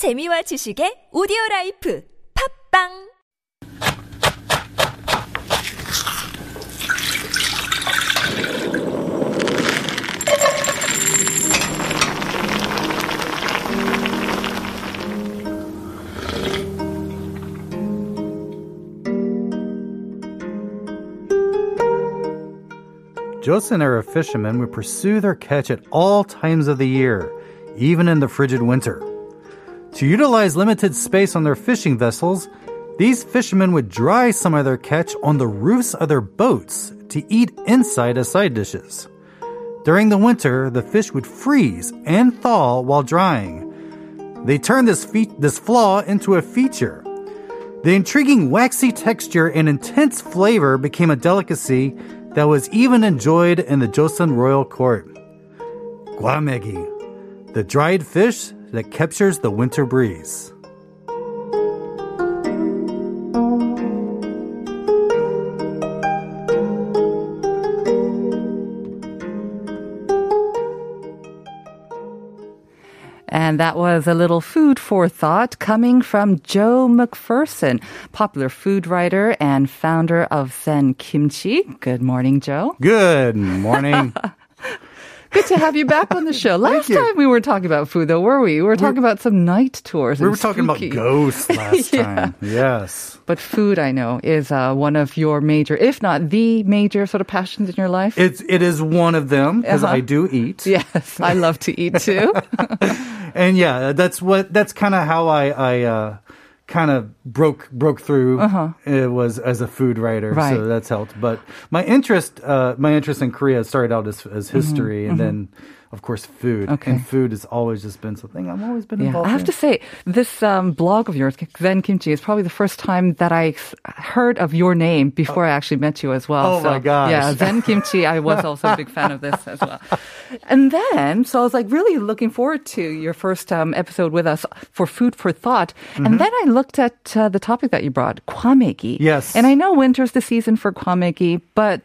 재미와 지식의 오디오 라이프 팝빵 Joseon era fishermen would pursue their catch at all times of the year, even in the frigid winter. To utilize limited space on their fishing vessels, these fishermen would dry some of their catch on the roofs of their boats to eat inside as side dishes. During the winter, the fish would freeze and thaw while drying. They turned this, fe- this flaw into a feature. The intriguing waxy texture and intense flavor became a delicacy that was even enjoyed in the Joseon royal court. Guamegi, the dried fish that captures the winter breeze. And that was a little food for thought coming from Joe McPherson, popular food writer and founder of Zen Kimchi. Good morning, Joe. Good morning. Good to have you back on the show. Last time we were talking about food, though, were we? We were talking about some night tours. we were talking spooky- about ghosts last Yeah. time. Yes. But food, I know, is uh, one of your major, if not the major sort of passions in your life. It's it is one of them because Uh-huh. I do eat. yes, I love to eat too. And yeah, that's what that's kind of how I I uh, kind of broke broke through. It was as a food writer, Uh-huh. Right. so that's helped. But my interest uh, my interest in Korea started out as as history, and then of course food. Mm-hmm, Okay. And food has always just been something I've always been Yeah, involved I have in. to say, this um, blog of yours, Zen Kimchi, is probably the first time that I heard of your name before I actually met you as well. Oh, my gosh. Yeah, Zen Kimchi, I was also a big fan of this as well. And then, so I was like really looking forward to your first um, episode with us for Food for Thought. And then I looked at uh, the topic that you brought, kwamegi. Yes. And I know winter's the season for kwamegi, but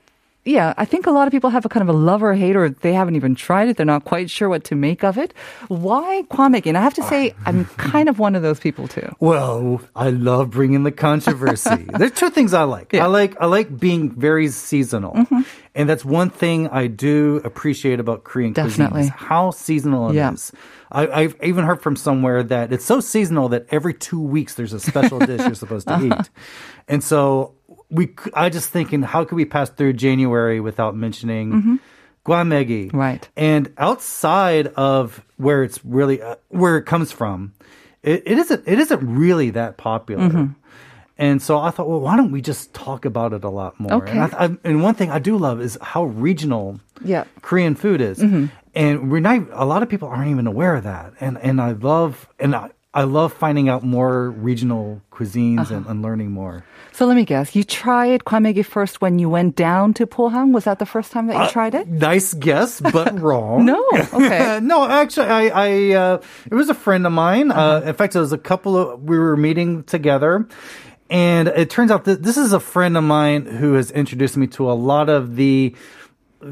yeah, I think a lot of people have a kind of a love or hate, or they haven't even tried it. They're not quite sure what to make of it. Why kwamegi? And I have to say, I'm kind of one of those people too. Well, I love bringing the controversy. There's two things I like. Yeah. Mm-hmm. I like I like being very seasonal, and that's one thing I do appreciate about Korean Definitely. cuisine is how seasonal it is. Yeah. I, I've even heard from somewhere that it's so seasonal that every two weeks there's a special dish you're supposed to Uh-huh. eat, and so we. I just thinking, how could we pass through January without mentioning? Guamegi. Mm-hmm. Right. And outside of where it's really uh, where it comes from, it, it isn't it isn't really that popular. Mm-hmm. And so I thought, well, why don't we just talk about it a lot more? Okay. And, I, th- I, and one thing I do love is how regional Yeah. Korean food is, and we're not. A lot of people aren't even aware of that. And and I love and I, I love finding out more regional cuisines and, and learning more. So let me guess, you tried kwamegi first when you went down to Pohang? Was that the first time that you tried it? Nice guess, but wrong. No. Okay. no, actually, I, I uh, it was a friend of mine. uh in fact, it was a couple of we were meeting together, and it turns out that this is a friend of mine who has introduced me to a lot of the.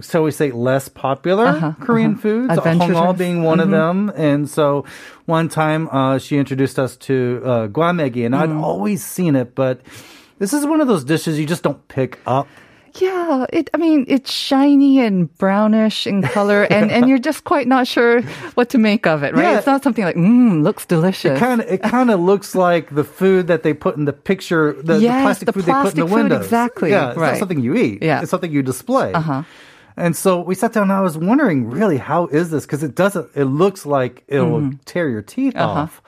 So we say less popular Korean foods, Adventurous. Hongal being one of them. And so one time uh, she introduced us to uh, guamegi, and I'd always seen it, but this is one of those dishes you just don't pick up. Yeah, it. I mean, it's shiny and brownish in color, and and you're just quite not sure what to make of it, right? Yeah. It's not something like, mmm, looks delicious. It kind of it kind of looks like the food that they put in the picture, the, the plastic the food they put in the plastic food, windows. exactly, Yeah, it's right. not something you eat. Yeah. it's something you display. Uh-huh. And so we sat down and I was wondering, really, how is this? Because it doesn't. It looks like it will Mm-hmm. tear your teeth Uh-huh. off.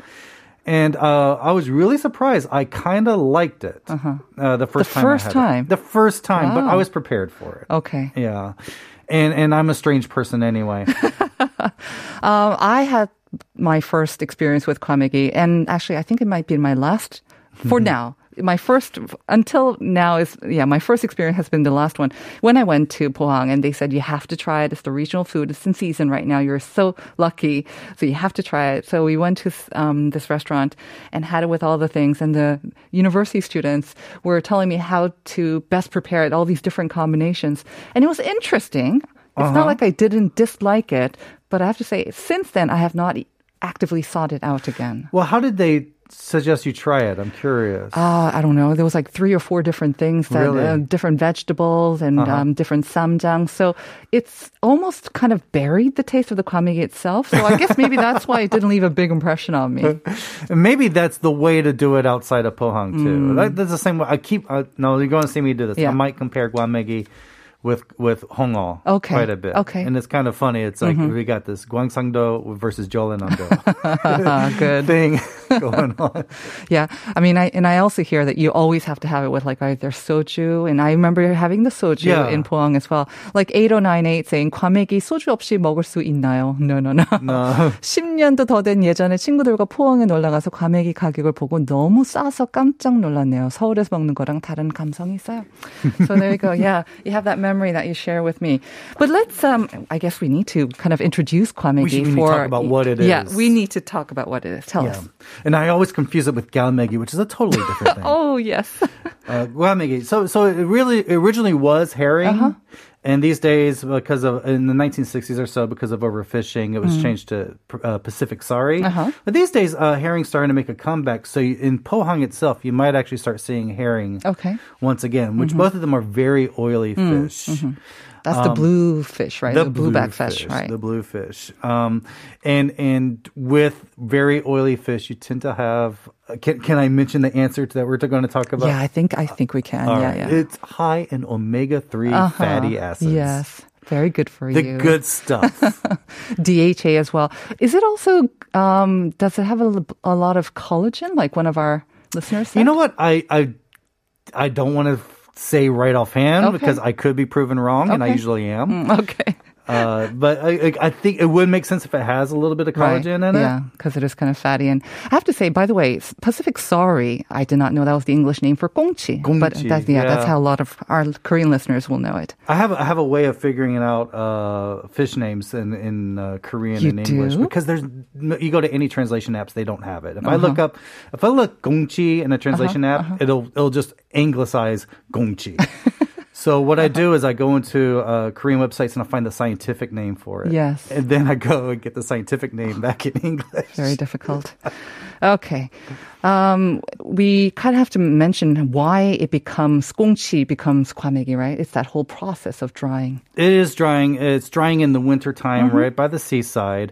And uh, I was really surprised. I kind of liked it Uh huh. the first The time. first I had time? The first time, but I was prepared for it. Okay. Yeah, and and I'm a strange person anyway. Um, I had my first experience with kwamegi, and actually, I think it might be my last for now. My first until now is yeah. My first experience has been the last one when I went to Pohang, and they said you have to try it. It's the regional food. It's in season right now. You're so lucky, so you have to try it. So we went to um, this restaurant and had it with all the things, and the university students were telling me how to best prepare it, all these different combinations, and it was interesting. It's not like I didn't dislike it, but I have to say, since then, I have not actively sought it out again. Well, how did they suggest you try it? I'm curious. Uh, I don't know. There was like three or four different things that Really? uh, different vegetables and Uh-huh. um, different samjang. So it's almost kind of buried the taste of the kwamegi itself. So I guess maybe that's why it didn't leave a big impression on me. Maybe that's the way to do it outside of Pohang too. That, that's the same way. I keep uh, no. You're going to see me do this. Mm. Yeah. I might compare guamegi with with Hongo okay. quite a bit. Okay. And it's kind of funny. It's like mm-hmm. we got this Gyeongsangdo versus Jeollanam-do good thing going on. Yeah. I mean I and I also hear that you always have to have it with like either soju and I remember having the soju yeah. in Pohang as well. Like 8098 saying 과메기 소주 없이 먹을 수 있나요? No, no, no. no. 10년도 더 된 예전에 친구들과 포항에 놀러 가서 과메기 가격을 보고 너무 싸서 깜짝 놀랐네요. 서울에서 먹는 거랑 다른 감성이 있어요. So there you go. Yeah. You have that memory memory that you share with me. But let's, um, I guess we need to kind of introduce Kwame we need really talk about what it is. Yeah, we need to talk about what it is. Tell yeah. us. And I always confuse it with galmegi, which is a totally different thing. oh, yes. uh. So, so it really originally was herring. Uh-huh and these days, because of in the 1960s or so, because of overfishing, it was changed to uh, Pacific saury. Mm. Uh-huh. But these days, uh, herring's starting to make a comeback. So you, in Pohang itself, you might actually start seeing herring Okay. Mm-hmm. once again, which both of them are very oily fish. That's the blue fish, right? The, blueback bluefish, fish, right? The bluefish. Um, and and with very oily fish, you tend to have. uh, Can can I mention the answer to that we're going to talk about? yeah, I think I think we can. All yeah, right. yeah. It's high in omega 3 Uh-huh. fatty acids. Yes. Very good for The you. The good stuff. DHA as well. Is it also, um, does it have a, a lot of collagen like one of our listeners said? you know what? I I I don't want to say right offhand Okay. because I could be proven wrong, and I usually am. Mm, Okay. Uh, but I, I I think it would make sense if it has a little bit of collagen in it. Yeah, because it is kind of fatty. And I have to say, by the way, Pacific saury, I did not know that was the English name for gongchi. but Gongchi, that's, yeah, that's how a lot of our Korean listeners will know it. I have I have a way of figuring out uh, fish names in in uh, Korean You and English do? because there's you go to any translation apps they don't have it. If I Uh-huh. look up if I look gongchi in a translation app, it'll it'll just anglicize gongchi. so what I do is I go into uh, Korean websites and I find the scientific name for it. Yes. and then I go and get the scientific name back in English. Very difficult. Okay. Um, we kind of have to mention why it becomes gongchi becomes kwamegi, right? It's that whole process of drying. It is drying. It's drying in the winter time, Mm-hmm. right by the seaside.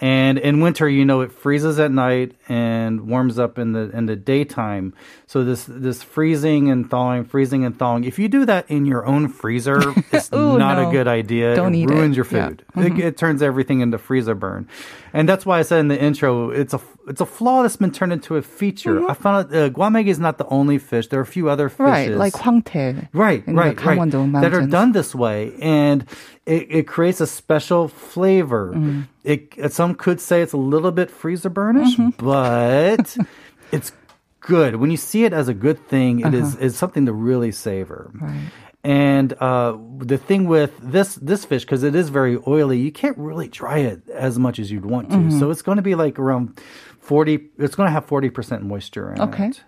And in winter, you know, it freezes at night and warms up in the in the daytime. So this this freezing and thawing, freezing and thawing. If you do that in your own freezer, it's Ooh, not no. a good idea. Don't it eat it. ruins your Yeah. Mm-hmm. food. It, it turns everything into freezer burn, and that's why I said in the intro, it's a it's a flaw that's been turned into a feature. I found out uh, guamegi is not the only fish. There are a few other fishes, Right, like hwangtae. Right, right, right. That are done this way, and it, it creates a special flavor. Mm. It some could say it's a little bit freezer burnish, Mm-hmm. but it's good. When you see it as a good thing, it is Uh-huh. is something to really savor. Right. And uh, the thing with this this fish, because it is very oily, you can't really dry it as much as you'd want to. Mm-hmm. So it's going to be like around forty. It's going to have forty percent moisture in Okay. it.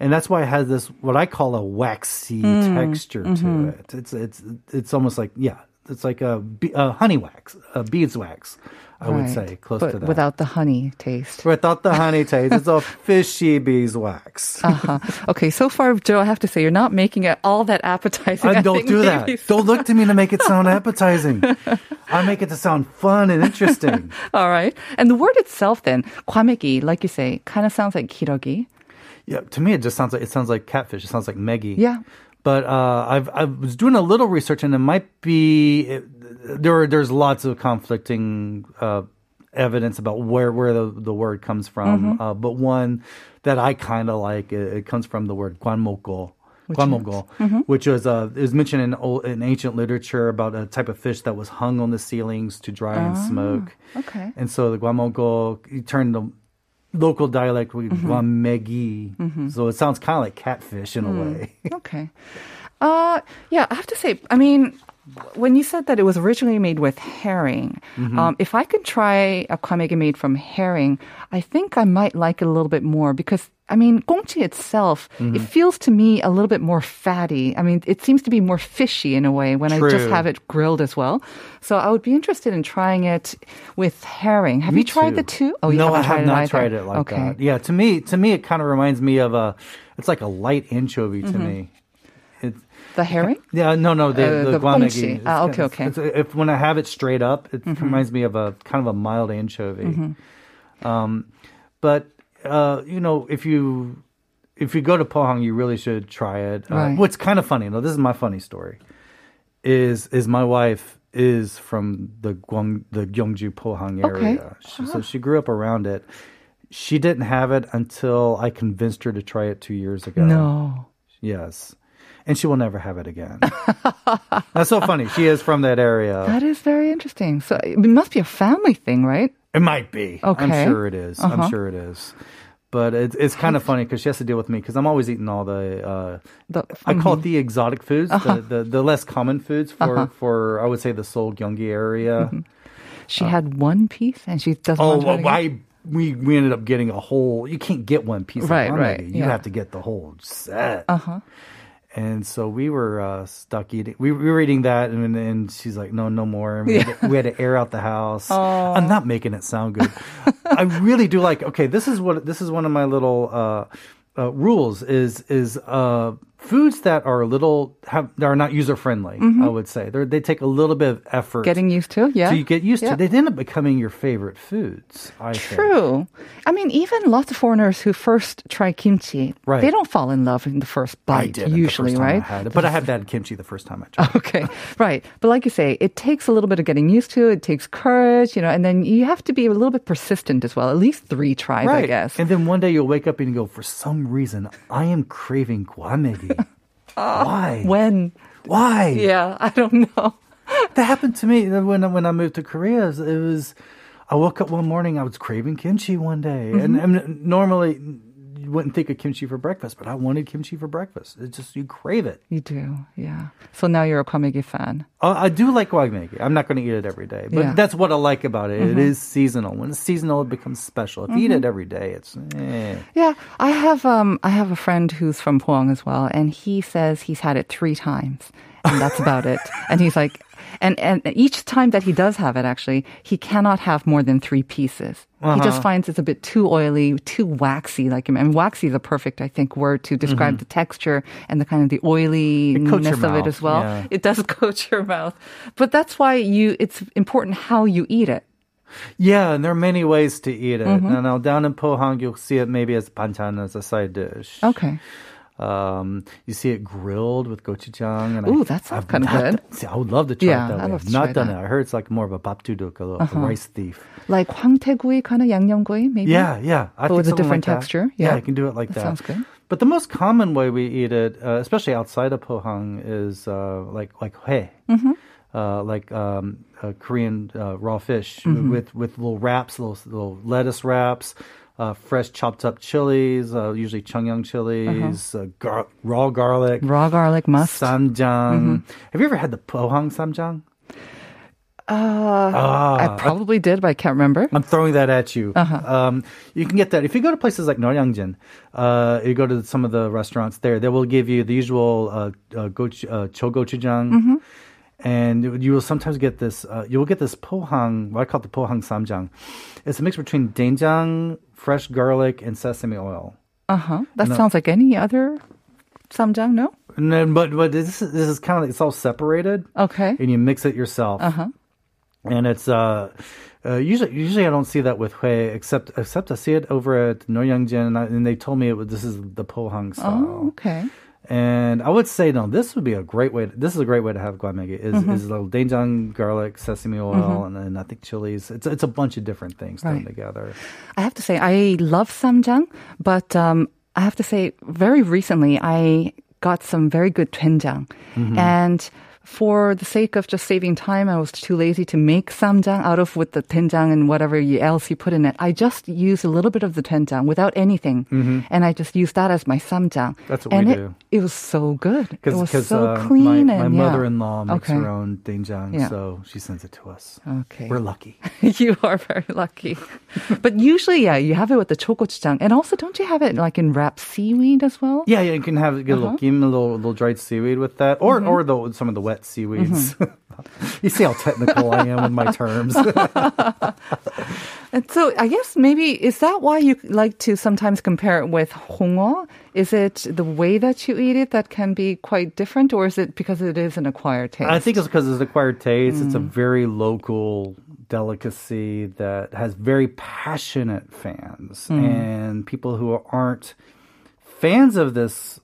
And that's why it has this what I call a waxy Mm, texture mm-hmm. to it. It's it's it's almost like yeah, it's like a, a honey wax, a beeswax. I would say close but to that. without the honey taste. Without the honey taste, it's a fishy beeswax. Uh-huh. Okay, so far, Joe, I have to say you're not making it all that appetizing. I I don't do that. Don't look to me to make it sound appetizing. I make it to sound fun and interesting. All right. And the word itself then, kwamegi, like you say, kind of sounds like kirogi. Yeah, to me it just sounds like it sounds like catfish. It sounds like Meggie. Yeah. But uh, I've I was doing a little research and it might be there. Are, there's lots of conflicting uh, evidence about where where the, the word comes from. Mm-hmm. Uh, but one that I kind of like it, it comes from the word guanmoko. Guanmoko, Mm-hmm. which was uh, is mentioned in old, in ancient literature about a type of fish that was hung on the ceilings to dry and smoke. Ah, okay. And so the guamogol turned the local dialect with Mm-hmm. guamegi. So it sounds kind of like catfish in a Mm. way. Okay. Uh, yeah, I have to say, I mean, when you said that it was originally made with herring, Mm-hmm. um, if I could try a kwamegi made from herring, I think I might like it a little bit more because I mean, gongchi itself, Mm-hmm. it feels to me a little bit more fatty. I mean, it seems to be more fishy in a way when I just have it grilled as well. So I would be interested in trying it with herring. Have you tried the two? Oh, no, I tried not either. tried it like okay. that. Yeah, to me, to me, it kind of reminds me of a. It's like a light anchovy to me. It's The herring? yeah, no, no, the Uh, the, the gongchi. Ah, It's- okay, it's- okay. Mm-hmm. it's- if when I have it straight up, it reminds me of a kind of a mild anchovy. Um, but uh, you know, if you if you go to Pohang, you really should try it. Uh, Right. What's kind of funny, though, this is my funny story. Is is my wife is from the Guang the Gyeongju Pohang Okay. area, She- so she grew up around it. She didn't have it until I convinced her to try it two years ago. No. Yes. And she will never have it again. That's so funny. She is from that area. That is very interesting. So it must be a family thing, right? It might be. Okay. I'm sure it is. Uh-huh. I'm sure it is. But it's it's kind of funny because she has to deal with me because I'm always eating all the. Uh, The- I call it the exotic foods, Uh-huh. the, the the less common foods for for I would say the Seoul Gyeonggi area. She had one piece and she doesn't Oh, well, it? I we we ended up getting a whole. You can't get one piece. Right, of right. You yeah. have to get the whole set. Uh huh. And so we were uh, stuck eating. We, we were eating that, and, and she's like, "No, no more." And we, had to, we had to air out the house. I'm not making it sound good. I really do like. Okay, this is what this is one of my little uh, uh, rules is is uh, foods that are a little have that are not user friendly. I would say they they take a little bit of effort. Mm-hmm. Getting used to, yeah. so you get used Yeah. to. They end up becoming your favorite foods. I think. True. I mean, even lots of foreigners who first try kimchi, Right. they don't fall in love in the first bite, usually, the first time right? I but I had bad kimchi the first time I tried. it. Okay, right. But like you say, it takes a little bit of getting used to. It takes courage, you know, and then you have to be a little bit persistent as well. At least three tries, I guess. And then one day you'll wake up and you go, for some reason, I am craving guamegi. Why? when? Why? Yeah, I don't know. That happened to me when I- when I moved to Korea. It was I woke up one morning I was craving kimchi one day, and, Mm-hmm. and normally you wouldn't think of kimchi for breakfast, but I wanted kimchi for breakfast. It's just you crave it. You do, yeah. So now you're a kwamegi fan. Uh, I do like guamegi. I'm not going to eat it every day, but Yeah. Mm-hmm. that's what I like about it. It is seasonal. When it's seasonal, it becomes special. If you eat it every day, it's eh. Yeah, I have um I have a friend who's from Pohang as well, and he says he's had it three times, and that's about it. And he's like, and and each time that he does have it, actually, he cannot have more than three pieces. He just finds it's a bit too oily, too waxy. Like and waxy is a perfect, I think, word to describe the texture and the kind of the oiliness of it as well. yeah. It does coat your mouth, but that's why you. It's important how you eat it. Yeah, and there are many ways to eat it. Mm-hmm. And now down in Pohang, you'll see it maybe as banchan, as a side dish. Okay. Um, you see it grilled with gochujang. Oh, that sounds kind of good. See, I would love to try yeah, it that I'd way. I've not done that. it. I heard it's like more of a babduduk, a, little, uh-huh. rice thief. Like hwangtaegui kind of yangnyeomgui, maybe? Yeah, yeah. I but with a different like texture. Yeah. yeah, you can do it like that. that. Sounds good. But the most common way we eat it, uh, especially outside of Pohang, is uh, like like hae. Mm-hmm. Uh, like um, uh, Korean uh, raw fish mm-hmm. with with little wraps, little, little lettuce wraps, uh, fresh chopped up chilies, uh, usually Chungyang chilies, Uh-huh. uh, gar- raw garlic, Raw garlic must. samjang. Have you ever had the Pohang samjang? I probably did, but I can't remember. I'm throwing that at you. Uh-huh. Um, you can get that if you go to places like Noryangjin. Uh, you go to some of the restaurants there. They will give you the usual uh, uh, goch, uh, chogochujang, Mm-hmm. and you will sometimes get this. Uh, you will get this pohang. What I call the pohang samjang. It's a mix between doenjang, fresh garlic, and sesame oil. Uh huh. That sounds like any other samjang, no? And then, but but this is, this is kind of like, it's all separated. Okay. and you mix it yourself. Uh-huh. And it's uh, uh, usually usually I don't see that with hui except except I see it over at Noryangjin and, I, and they told me it was, this is the pohang style. Oh, okay. And I would say no, this would be a great way. To, this is a great way to have guamegi. Is Mm-hmm. is a little doenjang, garlic, sesame oil, and then I think chilies. It's it's a bunch of different things thrown together. I have to say, I love samjang, but um, I have to say, very recently, I got some very good doenjang. Mm-hmm. And for the sake of just saving time, I was too lazy to make samjang out of with the doenjang and whatever else you put in it. I just used a little bit of the doenjang without anything, and I just used that as my samjang. Mm-hmm. That's what and we it, do. It was so good. It was so uh, clean my, and my yeah. mother-in-law makes Okay. her own doenjang, Yeah. so she sends it to us. Okay. We're lucky. you are very lucky. but usually, yeah, you have it with the chogochujang, and also don't you have it like in wrapped seaweed as well? Yeah, yeah, you can have get a little, Uh-huh. 'em a little, little dried seaweed with that, or Mm-hmm. or the, some of the wet seaweeds. you see how technical I am with my terms. And so I guess maybe is that why you like to sometimes compare it with hongo? Is it the way that you eat it that can be quite different, or is it because it is an acquired taste? I think it's because it's an acquired taste. It's a Mm. very local delicacy that has very passionate fans Mm. and people who aren't fans of this.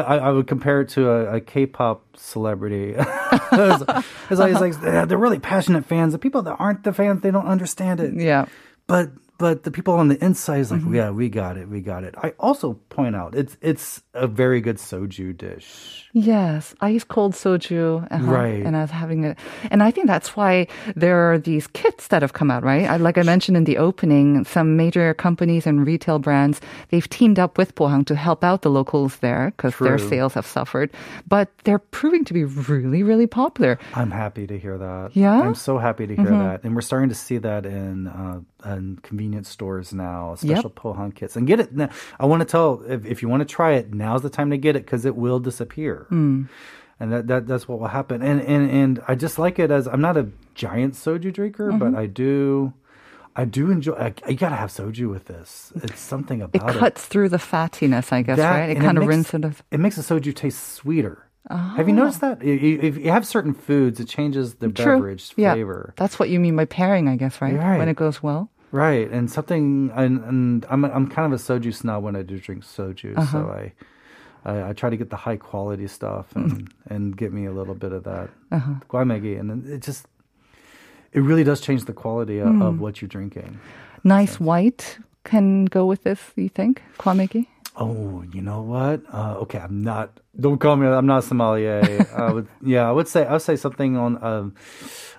I, I, would compare it to a, a K-pop celebrity. it's, it's like, it's like yeah, they're really passionate fans. The people that aren't the fans, they don't understand it. yeah. But but the people on the inside is like, Mm-hmm. yeah, we got it, we got it. I also point out it's it's a very good soju dish. Yes, ice cold soju. uh-huh, Right. And I was having it. And I think that's why there are these kits that have come out, right? I, like I mentioned in the opening, some major companies and retail brands, they've teamed up with Pohang to help out the locals there because their sales have suffered. But they're proving to be really, really popular. I'm happy to hear that. Yeah? I'm so happy to hear that, and we're starting to see that in uh, in convenience stores now, special pohang kits, and get it. Now. I want to tell if, if you want to try it, now's the time to get it because it will disappear. Hmm. And that, that that's what will happen. And, and and I just like it as I'm not a giant soju drinker, but mm-hmm. I do I do enjoy. I, you gotta have soju with this. It's something It about it. It cuts through the fattiness, I guess, That- right? It kind of rinses it. It makes the soju taste sweeter. Have you oh. noticed that? If you have certain foods, it changes the True. beverage Yeah. flavor. That's what you mean by pairing, I guess, right? Right. When it goes well. Right, and something, and, and I'm I'm kind of a soju snob when I do drink soju, Uh-huh. so I, I I try to get the high quality stuff and and get me a little bit of that Uh-huh. guamegi, and it just it really does change the quality of, Hmm. of what you're drinking. Nice white can go with this, you think? Kwamegi? Oh, you know what? Uh, okay, I'm not. Don't call me. I'm not a sommelier. I would, yeah, I would say I would say something on um,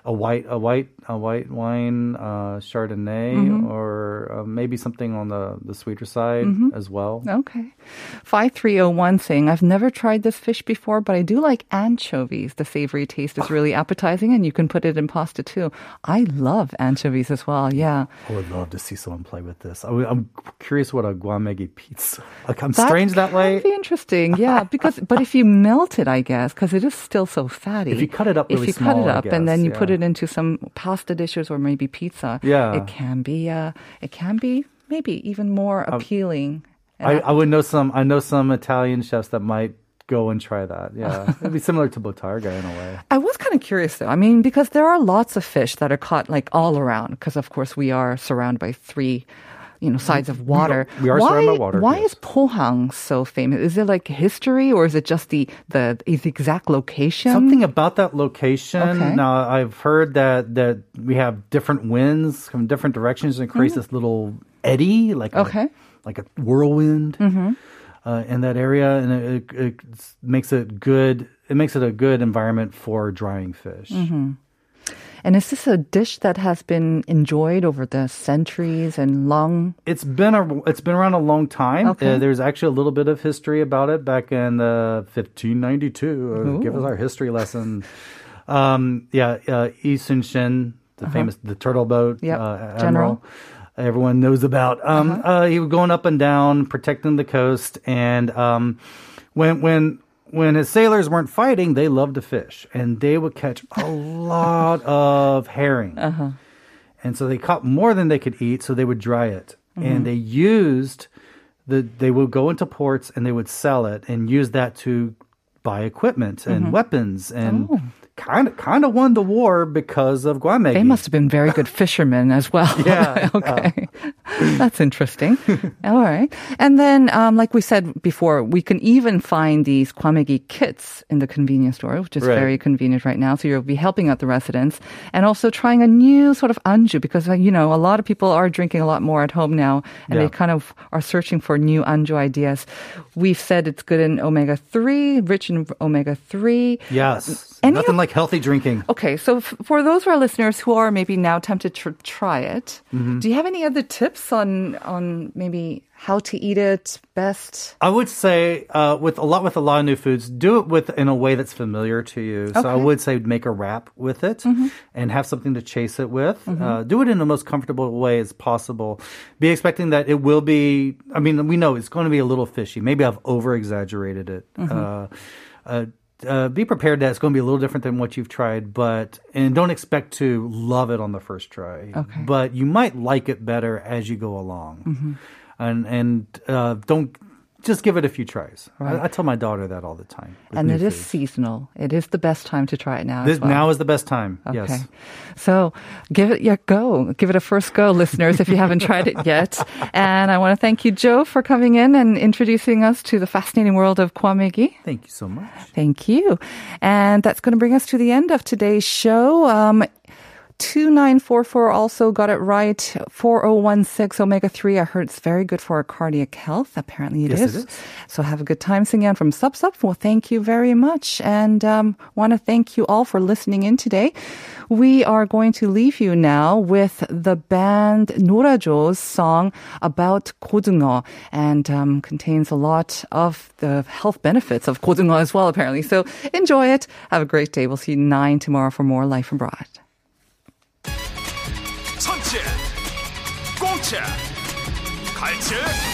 a white, a white, a white wine, uh, Chardonnay, Mm-hmm. or uh, maybe something on the the sweeter side Mm-hmm. as well. Okay. 5301 saying, I've never tried this fish before, but I do like anchovies. The savory taste is really appetizing and you can put it in pasta too. I love anchovies as well. Yeah. I would love to see someone play with this. I, am curious what a guamegi pizza. Like I'm That strange that way. be interesting. Yeah. Because, but if you melt it, I guess, because it is still so fatty. If you cut it up if really you cut it up and then guess, you put it into some pasta dishes or maybe pizza, Yeah. it can be, uh, it can be maybe even more appealing. And I, I would know some. I know some Italian chefs that might go and try that. Yeah, it'd be similar to bottarga in a way. I was kind of curious though. I mean, because there are lots of fish that are caught like all around. Because of course we are surrounded by three, you know, sides of water. we are why, surrounded by water, Why yes. is Pohang so famous? Is it like history, or is it just the the, the exact location? Something about that location. Okay. Now I've heard that that we have different winds from different directions and creates this little eddy, like. Okay. a, like a whirlwind. Uh, in that area, and it, it, it makes it good. It makes it a good environment for drying fish. Mm-hmm. And is this a dish that has been enjoyed over the centuries and long? It's been a it's been around a long time. Okay. Uh, there's actually a little bit of history about it back in uh, 1592. Uh, give us our history lesson. Um, yeah, uh, Yi Sun Shin, the famous the turtle boat Uh-huh. Yep, uh, general. Uh-huh. Everyone knows about. Um, uh, he was going up and down, protecting the coast, and um, when when when his sailors weren't fighting, they loved to fish, and they would catch a lot of herring. Uh-huh. And so they caught more than they could eat, so they would dry it. Mm-hmm. And they used the they would go into ports and they would sell it and use that to buy equipment and Mm-hmm. weapons and kind of kind of won the war because of guamegi. Oh. They must have been very good fishermen as well. Yeah, okay. That's interesting. All right. And then, um, like we said before, we can even find these kwamegi kits in the convenience store, which is Right. very convenient right now. So you'll be helping out the residents and also trying a new sort of anju because, uh, you know, a lot of people are drinking a lot more at home now and Yeah. they kind of are searching for new anju ideas. We've said it's good in omega 3, rich in omega 3. Yes. Any Nothing of- like healthy drinking. Okay, so f- for those of our listeners who are maybe now tempted to try it, Mm-hmm. do you have any other tips on on maybe how to eat it best? I would say uh, with a lot with a lot of new foods, do it with in a way that's familiar to you. So I Okay. Mm-hmm. would say make a wrap with it and have something to chase it with. Uh, do it in the most comfortable way as possible. Be expecting that it will be. I mean, we know it's going to be a little fishy. Maybe I've over exaggerated it. Mm-hmm. Uh, uh, be prepared that it's going to be a little different than what you've tried, but and don't expect to love it on the first try. Okay. But you might like it better as you go along, and and uh, don't just give it a few tries. I, I tell my daughter that all the time. And it is foods. seasonal. It is the best time to try it now. This, well. Now is the best time. Okay. Yes. So give it your go. Give it a first go, listeners, if you haven't tried it yet. And I want to thank you, Joe, for coming in and introducing us to the fascinating world of kwamegi. Thank you so much. Thank you. And that's going to bring us to the end of today's show. Um, 2944 also got it right. 4016 omega 3. I heard it's very good for our cardiac health. Apparently it Yes, is. it is. So have a good time singing from Sup Sup. Well, thank you very much. And um, want to thank you all for listening in today. We are going to leave you now with the band Norajo's song about 고등어 and um, contains a lot of the health benefits of 고등어 as well, apparently. So enjoy it. Have a great day. We'll see you 9 tomorrow for more Life Abroad. 천재, 공채, 갈채,